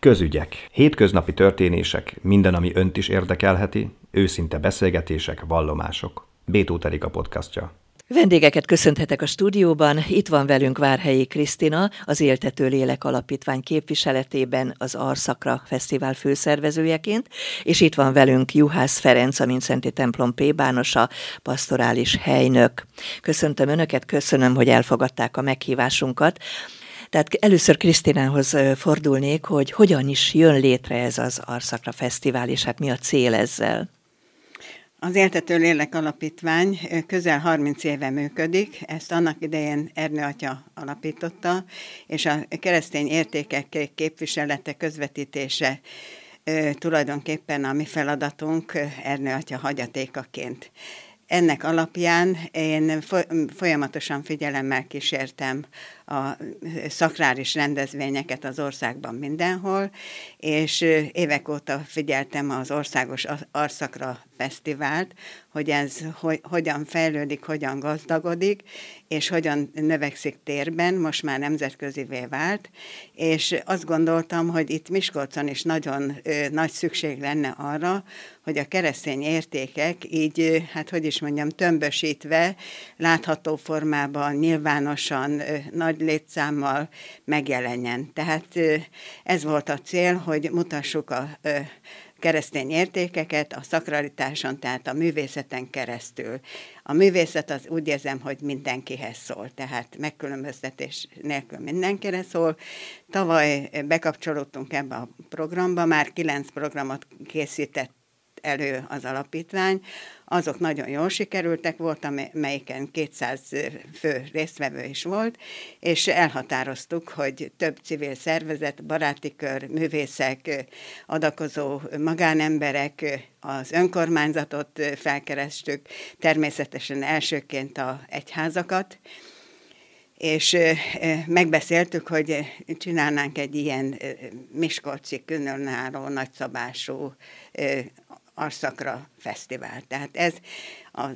Közügyek. Hétköznapi történések, minden, ami önt is érdekelheti, őszinte beszélgetések, vallomások. Bétó a podcastja. Vendégeket köszönhetek a stúdióban. Itt van velünk Várhelyi Krisztina, az Éltető Lélek Alapítvány képviseletében az Arszakra Fesztivál főszervezőjeként, és itt van velünk Juhász Ferenc, a Mincenti templom plébánosa, pastorális helynök. Köszöntöm Önöket, köszönöm, hogy elfogadták a meghívásunkat. Tehát először Krisztinához fordulnék, hogy hogyan is jön létre ez az Arszakra Fesztivál, és hát mi a cél ezzel? Az Éltető Lélek Alapítvány közel 30 éve működik, ezt annak idején Ernő atya alapította, és a keresztény értékek képviselete, közvetítése tulajdonképpen a mi feladatunk Ernő atya hagyatékaként. Ennek alapján én folyamatosan figyelemmel kísértem a szakráris rendezvényeket az országban mindenhol, és évek óta figyeltem az Országos Arszakra Fesztivált, hogy ez hogy, hogyan fejlődik, hogyan gazdagodik, és hogyan növekszik térben, most már nemzetközivé vált, és azt gondoltam, hogy itt Miskolcon is nagyon ö, nagy szükség lenne arra, hogy a keresztény értékek így, hát hogy is mondjam, tömbösítve, látható formában, nyilvánosan, ö, nagy nagy létszámmal megjelenjen. Tehát ez volt a cél, hogy mutassuk a keresztény értékeket a szakralitáson, tehát a művészeten keresztül. A művészet az úgy érzem, hogy mindenkihez szól, tehát megkülönböztetés nélkül mindenkire szól. Tavaly bekapcsolódtunk ebbe a programba, már kilenc programot készített elő az alapítvány, azok nagyon jól sikerültek, volt, amelyiken 200 fő résztvevő is volt, és elhatároztuk, hogy több civil szervezet, baráti kör, művészek, adakozó magánemberek, az önkormányzatot felkerestük, természetesen elsőként a egyházakat, és megbeszéltük, hogy csinálnánk egy ilyen Miskolci különálló nagyszabású Arszakra Fesztivál. Tehát ez a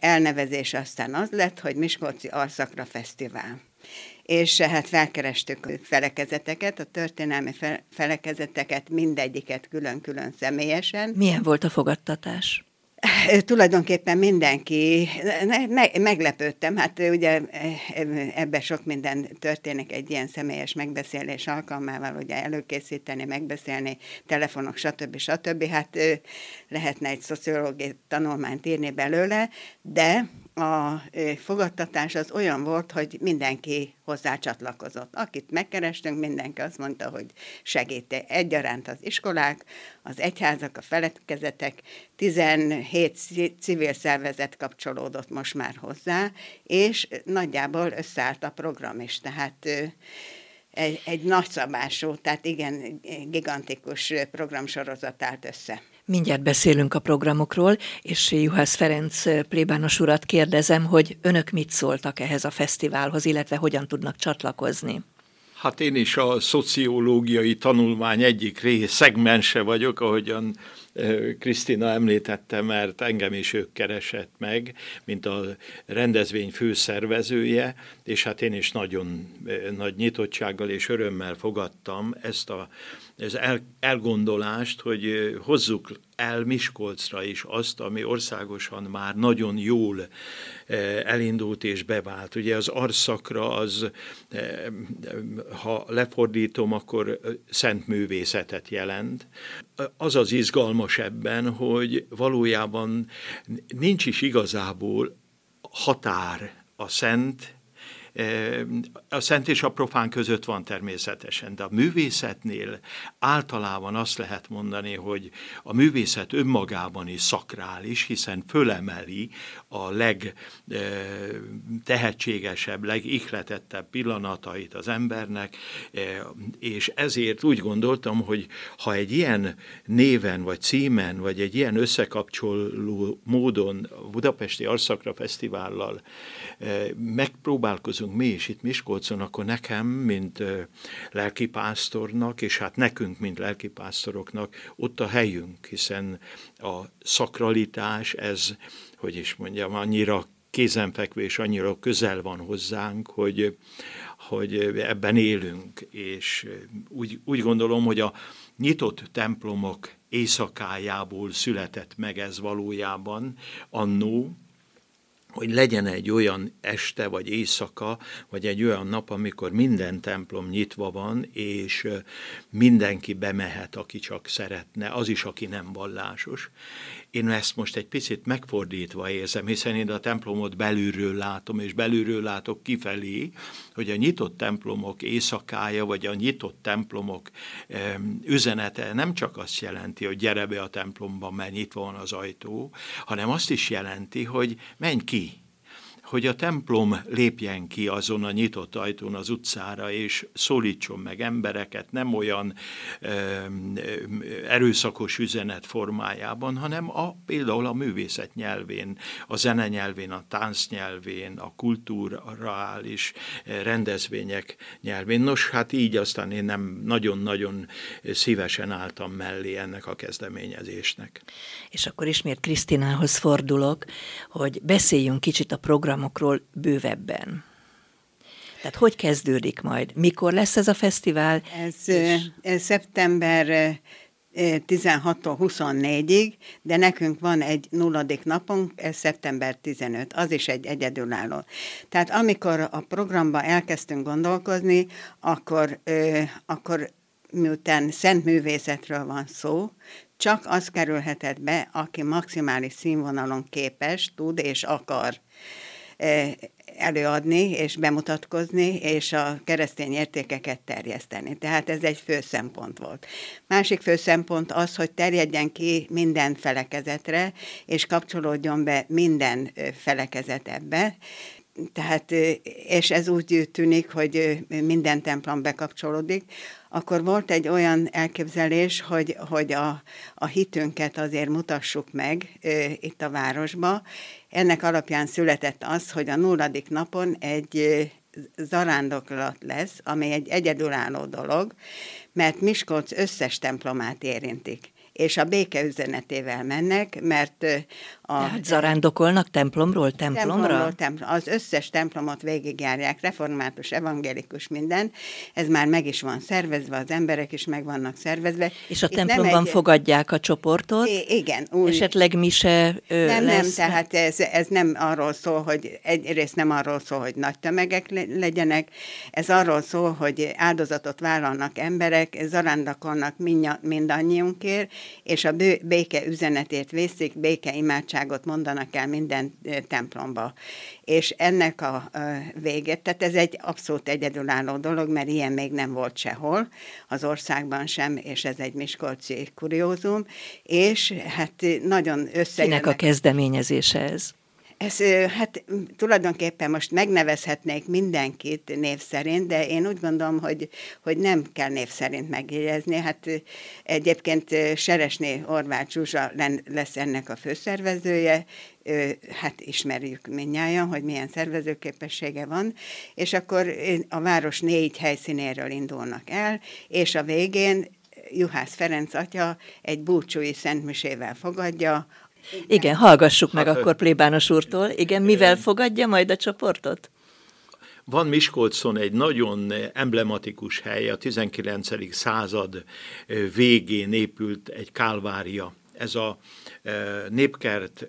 elnevezés aztán az lett, hogy Miskolci Arszakra Fesztivál. És hát felkerestük felekezeteket, a történelmi felekezeteket, mindegyiket külön-külön személyesen. Milyen volt a fogadtatás? Tulajdonképpen mindenki, me, meglepődtem, hát ugye ebbe sok minden történik egy ilyen személyes megbeszélés alkalmával, ugye előkészíteni, megbeszélni, telefonok, stb. stb. Hát lehetne egy szociológiai tanulmányt írni belőle, de a fogadtatás az olyan volt, hogy mindenki hozzá csatlakozott. Akit megkerestünk, mindenki azt mondta, hogy segíti egyaránt az iskolák, az egyházak, a felekezetek, 17 civil szervezet kapcsolódott most már hozzá, és nagyjából összeállt a program is, tehát egy, egy nagyszabású, tehát igen, gigantikus programsorozat állt össze. Mindjárt beszélünk a programokról, és Juhász Ferenc plébános urat kérdezem, hogy önök mit szóltak ehhez a fesztiválhoz, illetve hogyan tudnak csatlakozni. Hát én is a szociológiai tanulmány egyik rész, szegmense vagyok, ahogyan Krisztina említette, mert engem is ők keresett meg, mint a rendezvény főszervezője, és hát én is nagyon nagy nyitottsággal és örömmel fogadtam ezt a ez el, elgondolást, hogy hozzuk el Miskolcra is azt, ami országosan már nagyon jól elindult és bevált. Ugye az arszakra az, ha lefordítom, akkor szent művészetet jelent. Az az izgalmas ebben, hogy valójában nincs is igazából határ a szent a szent és a profán között van természetesen, de a művészetnél általában azt lehet mondani, hogy a művészet önmagában is szakrális, hiszen fölemeli a legtehetségesebb, legihletettebb pillanatait az embernek, és ezért úgy gondoltam, hogy ha egy ilyen néven, vagy címen, vagy egy ilyen összekapcsoló módon Budapesti Arszakra Fesztivállal megpróbálkozunk dolgozunk mi is itt Miskolcon, akkor nekem, mint lelkipásztornak, és hát nekünk, mint lelkipásztoroknak ott a helyünk, hiszen a szakralitás, ez, hogy is mondjam, annyira kézenfekvés annyira közel van hozzánk, hogy, hogy ebben élünk, és úgy, úgy gondolom, hogy a nyitott templomok éjszakájából született meg ez valójában annó, hogy legyen egy olyan este, vagy éjszaka, vagy egy olyan nap, amikor minden templom nyitva van, és mindenki bemehet, aki csak szeretne, az is, aki nem vallásos. Én ezt most egy picit megfordítva érzem, hiszen én a templomot belülről látom, és belülről látok kifelé, hogy a nyitott templomok éjszakája, vagy a nyitott templomok üzenete nem csak azt jelenti, hogy gyere be a templomba, mert nyitva van az ajtó, hanem azt is jelenti, hogy menj ki, hogy a templom lépjen ki azon a nyitott ajtón az utcára, és szólítson meg embereket, nem olyan ö, erőszakos üzenet formájában, hanem a, például a művészet nyelvén, a zene nyelvén, a tánc nyelvén, a kulturális rendezvények nyelvén. Nos, hát így aztán én nem nagyon-nagyon szívesen álltam mellé ennek a kezdeményezésnek. És akkor ismét Krisztinához fordulok, hogy beszéljünk kicsit a programról, programokról bővebben. Tehát hogy kezdődik majd? Mikor lesz ez a fesztivál? Ez, ez szeptember 16-tól 24-ig, de nekünk van egy nulladik napunk, ez szeptember 15, az is egy egyedülálló. Tehát amikor a programba elkezdtünk gondolkozni, akkor, akkor miután szent művészetről van szó, csak az kerülhetett be, aki maximális színvonalon képes, tud és akar előadni és bemutatkozni, és a keresztény értékeket terjeszteni. Tehát ez egy fő szempont volt. Másik fő szempont az, hogy terjedjen ki minden felekezetre, és kapcsolódjon be minden felekezet ebbe, tehát, és ez úgy tűnik, hogy minden templom bekapcsolódik, akkor volt egy olyan elképzelés, hogy, hogy a, a hitünket azért mutassuk meg e, itt a városba. Ennek alapján született az, hogy a nulladik napon egy zarándoklat lesz, ami egy egyedülálló dolog, mert Miskolc összes templomát érintik és a béke üzenetével mennek, mert a... Tehát zarándokolnak templomról templomra? Templomról templom. Az összes templomot végigjárják, református, evangélikus, minden. Ez már meg is van szervezve, az emberek is meg vannak szervezve. És a Itt templomban egy... fogadják a csoportot? I- igen. Úgy... Esetleg mise ö, Nem, lesz? nem, tehát ez, ez nem arról szól, hogy egyrészt nem arról szól, hogy nagy tömegek legyenek, ez arról szól, hogy áldozatot vállalnak emberek, zarándakolnak mindannyiunkért, és a béke üzenetét vészik, béke imádságot mondanak el minden templomba. És ennek a véget, tehát ez egy abszolút egyedülálló dolog, mert ilyen még nem volt sehol az országban sem, és ez egy miskolci kuriózum, és hát nagyon összejönnek. Kinek a kezdeményezése ez? Ez hát tulajdonképpen most megnevezhetnék mindenkit név szerint, de én úgy gondolom, hogy, hogy nem kell név szerint megjegyezni. Hát egyébként Seresné Orvács Zsuzsa lesz ennek a főszervezője, hát ismerjük mindnyájan, hogy milyen szervezőképessége van, és akkor a város négy helyszínéről indulnak el, és a végén Juhász Ferenc atya egy búcsúi szentmisével fogadja igen, Igen hallgassuk meg hát, akkor plébános úrtól. Igen, mivel fogadja majd a csoportot? Van Miskolcon egy nagyon emblematikus hely, a 19. század végén épült egy kálvária. Ez a népkert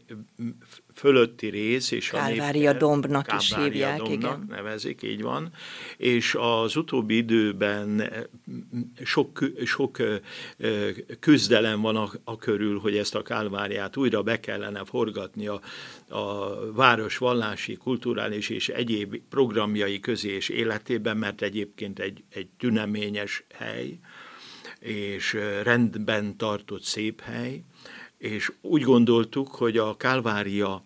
fölötti rész, és a Kálvária dombnak Kálvária is hívják, dombnak igen. nevezik, így van, és az utóbbi időben eh, sok, sok eh, küzdelem van a, a körül, hogy ezt a Kálváriát újra be kellene forgatni a, a város vallási, kulturális és egyéb programjai közé és életében, mert egyébként egy, egy tüneményes hely, és rendben tartott szép hely, és úgy gondoltuk, hogy a Kálvária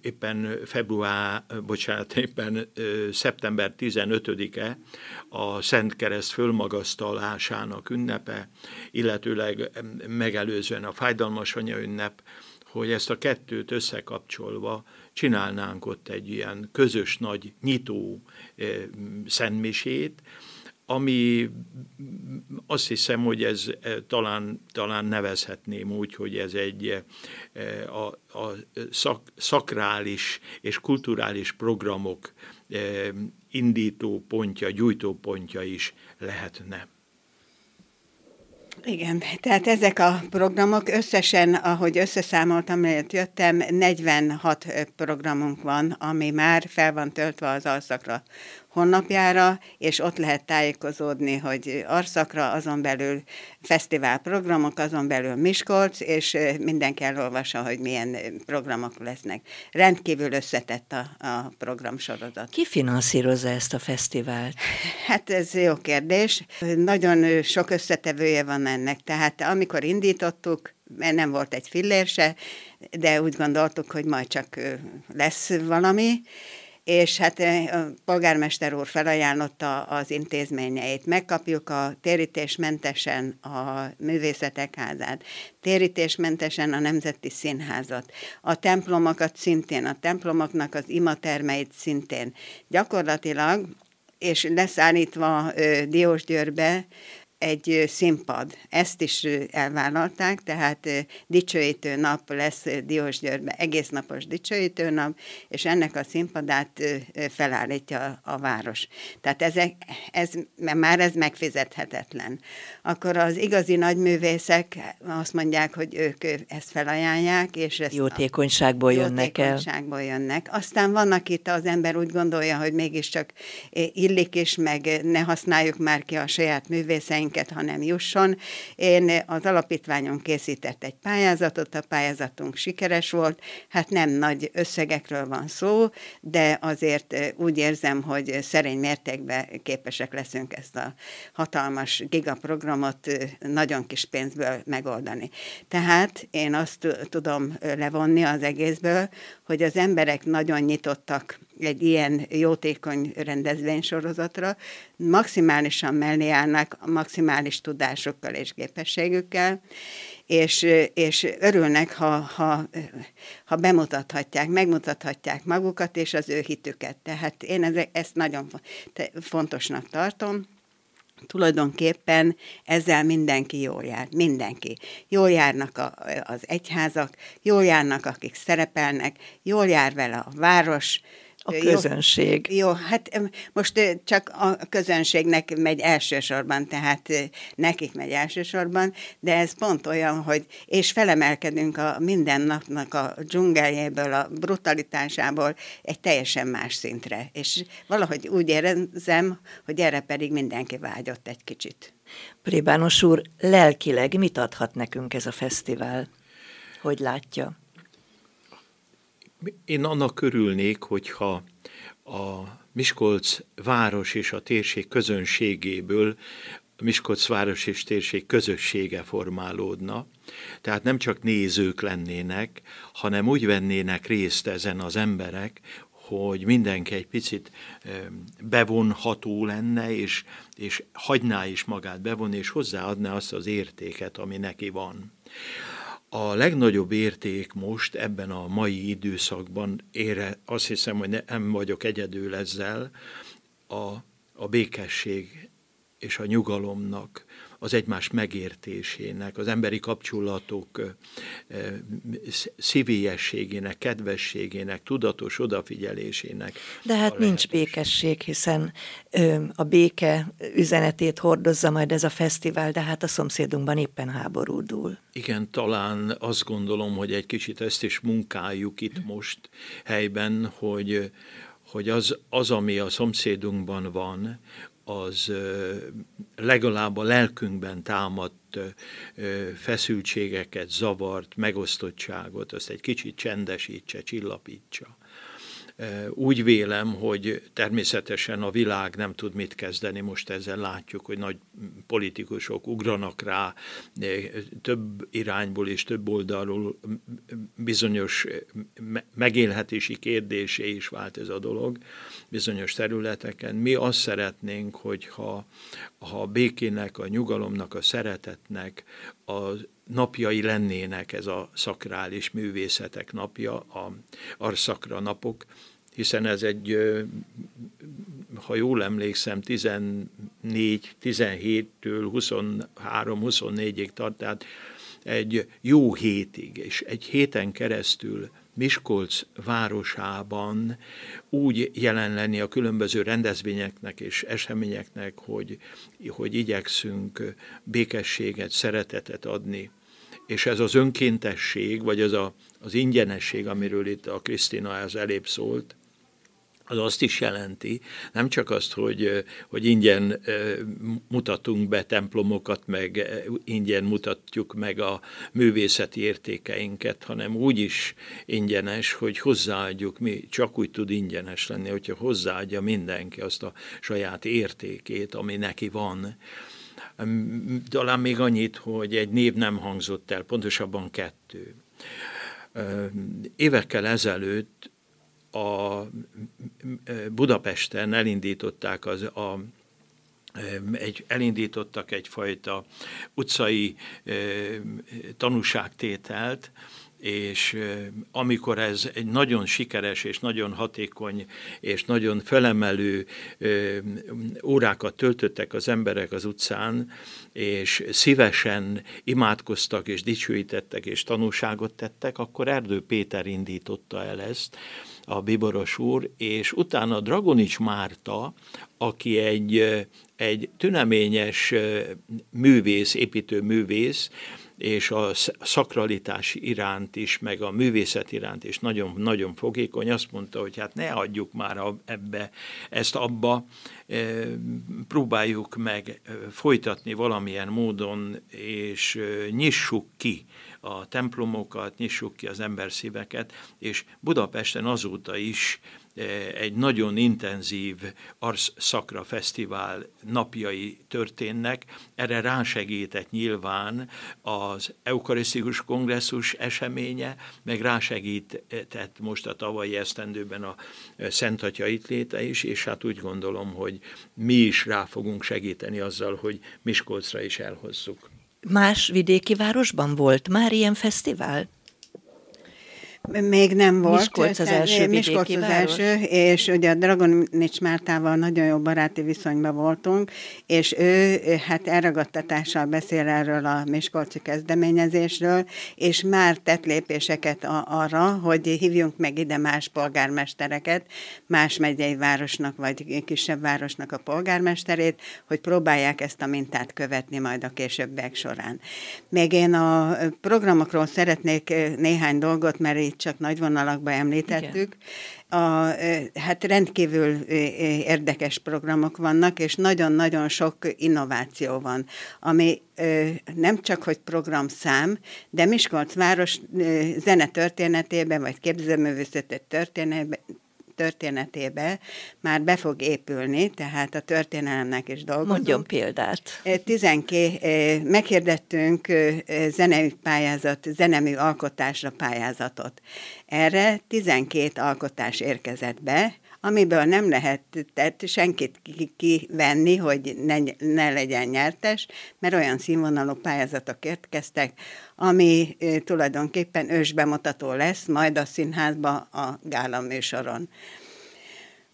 éppen február, bocsánat, éppen szeptember 15-e a Szent Kereszt fölmagasztalásának ünnepe, illetőleg megelőzően a fájdalmas anya ünnep, hogy ezt a kettőt összekapcsolva csinálnánk ott egy ilyen közös nagy nyitó szentmisét, ami azt hiszem, hogy ez talán, talán nevezhetném úgy, hogy ez egy a, a szak, szakrális és kulturális programok indító pontja, gyújtó pontja is lehetne. Igen, tehát ezek a programok összesen, ahogy összeszámoltam, mert jöttem, 46 programunk van, ami már fel van töltve az alszakra honlapjára, és ott lehet tájékozódni, hogy Arszakra, azon belül fesztiválprogramok, azon belül Miskolc, és mindenki elolvassa, hogy milyen programok lesznek. Rendkívül összetett a, a programsorozat. Ki finanszírozza ezt a fesztivált? Hát ez jó kérdés. Nagyon sok összetevője van ennek. Tehát amikor indítottuk, mert nem volt egy fillér se, de úgy gondoltuk, hogy majd csak lesz valami, és hát eh, a polgármester úr felajánlotta az intézményeit. Megkapjuk a térítésmentesen a művészetek házát, térítésmentesen a Nemzeti Színházat, a templomokat szintén, a templomoknak az imatermeit szintén. Gyakorlatilag, és leszállítva Diósgyőrbe, egy színpad. Ezt is elvállalták, tehát dicsőítő nap lesz Diósgyőrben, egész napos dicsőítő nap, és ennek a színpadát felállítja a város. Tehát ezek, ez, már ez megfizethetetlen. Akkor az igazi nagyművészek azt mondják, hogy ők ezt felajánlják, és ezt jótékonyságból a, jönnek jótékonyságból el. jönnek. Aztán vannak itt, az ember úgy gondolja, hogy mégiscsak illik is, meg ne használjuk már ki a saját művészeink minket, hanem jusson. Én az alapítványon készített egy pályázatot, a pályázatunk sikeres volt, hát nem nagy összegekről van szó, de azért úgy érzem, hogy szerény mértékben képesek leszünk ezt a hatalmas gigaprogramot nagyon kis pénzből megoldani. Tehát én azt tudom levonni az egészből, hogy az emberek nagyon nyitottak egy ilyen jótékony rendezvénysorozatra, maximálisan mellé állnak a maximális tudásokkal és képességükkel, és, és örülnek, ha, ha, ha bemutathatják, megmutathatják magukat és az ő hitüket. Tehát én ezt nagyon fontosnak tartom, tulajdonképpen ezzel mindenki jól jár, mindenki. Jól járnak a, az egyházak, jól járnak, akik szerepelnek, jól jár vele a város, a közönség. Jó, jó, hát most csak a közönségnek megy elsősorban, tehát nekik megy elsősorban, de ez pont olyan, hogy és felemelkedünk a mindennapnak a dzsungeljéből, a brutalitásából egy teljesen más szintre. És valahogy úgy érzem, hogy erre pedig mindenki vágyott egy kicsit. Prébános úr, lelkileg mit adhat nekünk ez a fesztivál? Hogy látja? Én annak örülnék, hogyha a Miskolc város és a térség közönségéből Miskolc város és térség közössége formálódna. Tehát nem csak nézők lennének, hanem úgy vennének részt ezen az emberek, hogy mindenki egy picit bevonható lenne, és, és hagyná is magát bevonni, és hozzáadná azt az értéket, ami neki van. A legnagyobb érték most ebben a mai időszakban, ére azt hiszem, hogy nem vagyok egyedül ezzel, a, a békesség és a nyugalomnak az egymás megértésének, az emberi kapcsolatok szívélyességének, kedvességének, tudatos odafigyelésének. De hát nincs békesség, hiszen a béke üzenetét hordozza majd ez a fesztivál, de hát a szomszédunkban éppen háború dúl. Igen, talán azt gondolom, hogy egy kicsit ezt is munkáljuk itt most helyben, hogy, hogy az, az, ami a szomszédunkban van, az legalább a lelkünkben támadt feszültségeket, zavart, megosztottságot, azt egy kicsit csendesítse, csillapítsa. Úgy vélem, hogy természetesen a világ nem tud mit kezdeni, most ezzel látjuk, hogy nagy politikusok ugranak rá több irányból és több oldalról bizonyos megélhetési kérdésé is vált ez a dolog bizonyos területeken. Mi azt szeretnénk, hogyha ha a békének, a nyugalomnak, a szeretetnek a napjai lennének ez a szakrális művészetek napja, a arszakra napok, hiszen ez egy ha jól emlékszem, 14, 17-től 23-24-ig tart, tehát egy jó hétig, és egy héten keresztül Miskolc városában úgy jelen lenni a különböző rendezvényeknek és eseményeknek, hogy, hogy igyekszünk békességet, szeretetet adni. És ez az önkéntesség, vagy az a, az ingyenesség, amiről itt a Krisztina az elébb szólt, az azt is jelenti, nem csak azt, hogy, hogy ingyen mutatunk be templomokat, meg ingyen mutatjuk meg a művészeti értékeinket, hanem úgy is ingyenes, hogy hozzáadjuk, mi csak úgy tud ingyenes lenni, hogyha hozzáadja mindenki azt a saját értékét, ami neki van. Talán még annyit, hogy egy név nem hangzott el, pontosabban kettő. Évekkel ezelőtt a Budapesten elindították az a egy, elindítottak egyfajta utcai tanúságtételt, és amikor ez egy nagyon sikeres és nagyon hatékony és nagyon felemelő órákat töltöttek az emberek az utcán, és szívesen imádkoztak és dicsőítettek és tanúságot tettek, akkor Erdő Péter indította el ezt, a Biboros úr, és utána Dragonics Márta, aki egy, egy tüneményes művész, építő művész, és a szakralitás iránt is, meg a művészet iránt is nagyon, nagyon fogékony, azt mondta, hogy hát ne adjuk már ebbe, ezt abba, próbáljuk meg folytatni valamilyen módon, és nyissuk ki a templomokat, nyissuk ki az ember szíveket, és Budapesten azóta is eh, egy nagyon intenzív Arszakra Fesztivál napjai történnek. Erre rásegített nyilván az Eukarisztikus Kongresszus eseménye, meg rásegített most a tavalyi esztendőben a Szent Atya itt léte is, és hát úgy gondolom, hogy mi is rá fogunk segíteni azzal, hogy Miskolcra is elhozzuk. Más vidéki városban volt már ilyen fesztivál? Még nem volt. Miskolc az első Miskolc az első, és ugye a Dragonics Mártával nagyon jó baráti viszonyban voltunk, és ő hát elragadtatással beszél erről a Miskolci kezdeményezésről, és már tett lépéseket a, arra, hogy hívjunk meg ide más polgármestereket, más megyei városnak vagy kisebb városnak a polgármesterét, hogy próbálják ezt a mintát követni majd a későbbiek során. Még én a programokról szeretnék néhány dolgot, mert így csak nagy vonalakban említettük. A, hát rendkívül érdekes programok vannak, és nagyon-nagyon sok innováció van, ami nem csak, hogy programszám, de Miskolc város zene történetében, vagy képzőművészeti történetében történetébe már be fog épülni, tehát a történelemnek is dolgozunk. Mondjon példát. 12, meghirdettünk zenemű pályázat, zenemű alkotásra pályázatot. Erre 12 alkotás érkezett be, amiből nem lehetett senkit kivenni, hogy ne, ne legyen nyertes, mert olyan színvonalú pályázatok érkeztek, ami tulajdonképpen ősbemutató lesz majd a színházba a gála műsoron.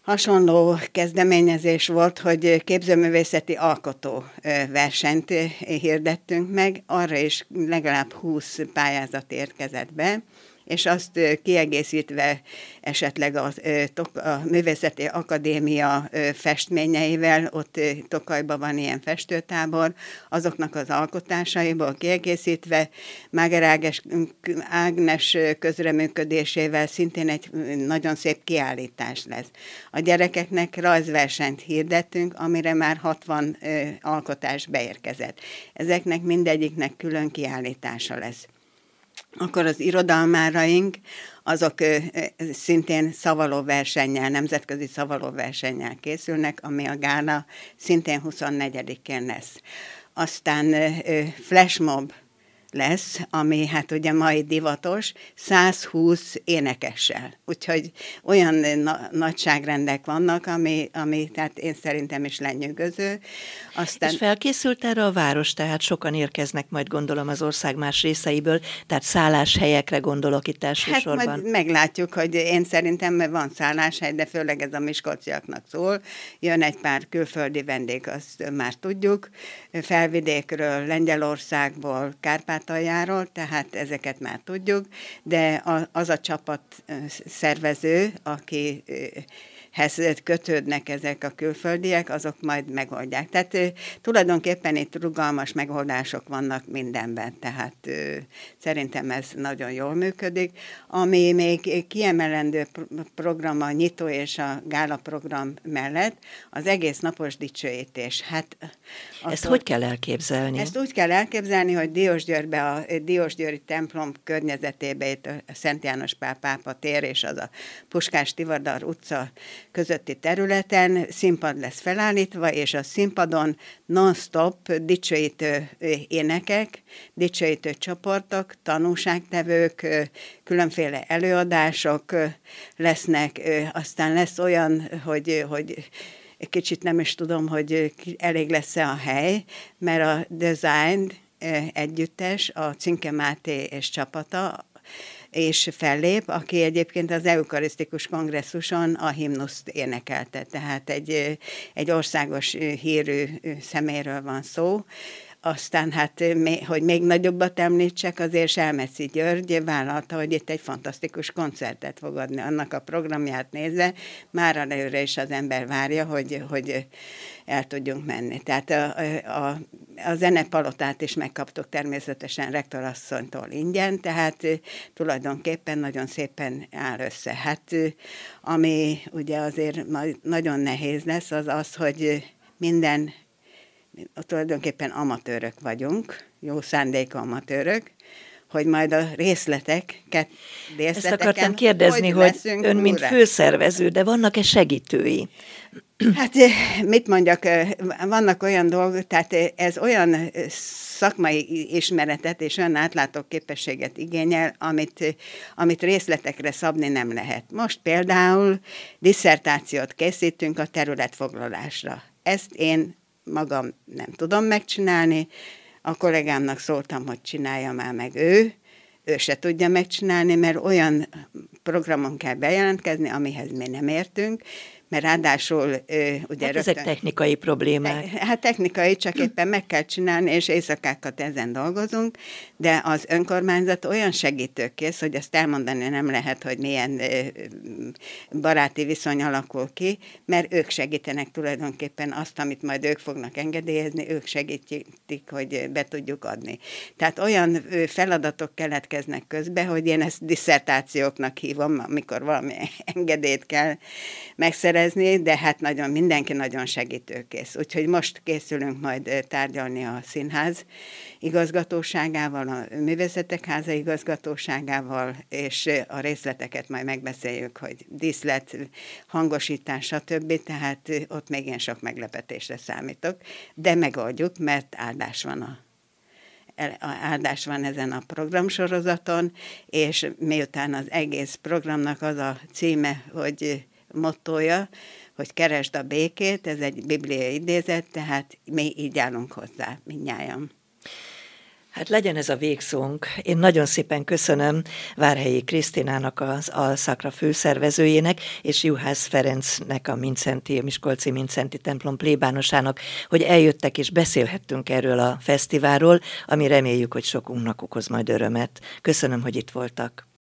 Hasonló kezdeményezés volt, hogy képzőművészeti alkotó versenyt hirdettünk meg, arra is legalább 20 pályázat érkezett be, és azt kiegészítve esetleg a, a Művészeti Akadémia festményeivel, ott Tokajban van ilyen festőtábor, azoknak az alkotásaiból kiegészítve, Máger Ágnes, Ágnes közreműködésével szintén egy nagyon szép kiállítás lesz. A gyerekeknek rajzversenyt hirdettünk, amire már 60 alkotás beérkezett. Ezeknek mindegyiknek külön kiállítása lesz akkor az irodalmáraink, azok szintén szavaló versennyel, nemzetközi szavaló versennyel készülnek, ami a gála szintén 24-én lesz. Aztán flashmob lesz, ami hát ugye mai divatos, 120 énekessel. Úgyhogy olyan na- nagyságrendek vannak, ami, ami tehát én szerintem is lenyűgöző. Aztán... És felkészült erre a város, tehát sokan érkeznek majd gondolom az ország más részeiből, tehát szálláshelyekre gondolok itt elsősorban. Hát majd meglátjuk, hogy én szerintem van szálláshely, de főleg ez a miskolciaknak szól. Jön egy pár külföldi vendég, azt már tudjuk, felvidékről, Lengyelországból, Kárpátaljáról, tehát ezeket már tudjuk, de az a csapat szervező, aki hez kötődnek ezek a külföldiek, azok majd megoldják. Tehát tulajdonképpen itt rugalmas megoldások vannak mindenben, tehát szerintem ez nagyon jól működik. Ami még kiemelendő program a nyitó és a gála program mellett, az egész napos dicsőítés. Hát ezt hogy kell elképzelni? Ezt úgy kell elképzelni, hogy Diósgyőrbe, a Diósgyőri templom környezetébe, itt a Szent János Pál pápa tér és az a Puskás Tivadar utca közötti területen színpad lesz felállítva, és a színpadon non-stop dicsőítő énekek, dicsőítő csoportok, tanúságtevők, különféle előadások lesznek, aztán lesz olyan, hogy, hogy kicsit nem is tudom, hogy elég lesz-e a hely, mert a Design együttes, a Cinke Máté és csapata, és fellép, aki egyébként az eukarisztikus kongresszuson a himnuszt énekelte, tehát egy, egy országos hírű szeméről van szó, aztán hát, hogy még nagyobbat említsek, azért Selmeci György vállalta, hogy itt egy fantasztikus koncertet fog adni annak a programját nézve. Már előre is az ember várja, hogy, hogy el tudjunk menni. Tehát a, a, a zenepalotát is megkaptuk természetesen rektorasszonytól ingyen, tehát tulajdonképpen nagyon szépen áll össze. Hát ami ugye azért nagyon nehéz lesz, az az, hogy minden tulajdonképpen amatőrök vagyunk, jó szándékú amatőrök, hogy majd a részleteket, Ezt akartam kérdezni, hogy, hogy ön, mint főszervező, de vannak-e segítői? Hát mit mondjak, vannak olyan dolgok, tehát ez olyan szakmai ismeretet és olyan átlátó képességet igényel, amit, amit részletekre szabni nem lehet. Most például diszertációt készítünk a területfoglalásra. Ezt én magam nem tudom megcsinálni, a kollégámnak szóltam, hogy csinálja már meg ő, ő se tudja megcsinálni, mert olyan programon kell bejelentkezni, amihez mi nem értünk, mert ráadásul ugye hát rögtön, ezek technikai problémák. Hát technikai, csak éppen meg kell csinálni, és éjszakákat ezen dolgozunk, de az önkormányzat olyan segítőkész, hogy ezt elmondani nem lehet, hogy milyen baráti viszony alakul ki, mert ők segítenek tulajdonképpen azt, amit majd ők fognak engedélyezni, ők segítik, hogy be tudjuk adni. Tehát olyan feladatok keletkeznek közbe, hogy én ezt diszertációknak hívom, amikor valami engedélyt kell megszerezni, szerezni, de hát nagyon, mindenki nagyon segítőkész. Úgyhogy most készülünk majd tárgyalni a színház igazgatóságával, a művészetek háza igazgatóságával, és a részleteket majd megbeszéljük, hogy díszlet, hangosítás, stb. Tehát ott még én sok meglepetésre számítok, de megoldjuk, mert áldás van a áldás van ezen a programsorozaton, és miután az egész programnak az a címe, hogy mottoja, hogy keresd a békét, ez egy bibliai idézet, tehát mi így állunk hozzá, mindnyájan. Hát legyen ez a végszónk. Én nagyon szépen köszönöm Várhelyi Krisztinának, az Alszakra főszervezőjének, és Juhász Ferencnek, a Mincenti, a Miskolci Mincenti templom plébánosának, hogy eljöttek és beszélhettünk erről a fesztiválról, ami reméljük, hogy sokunknak okoz majd örömet. Köszönöm, hogy itt voltak.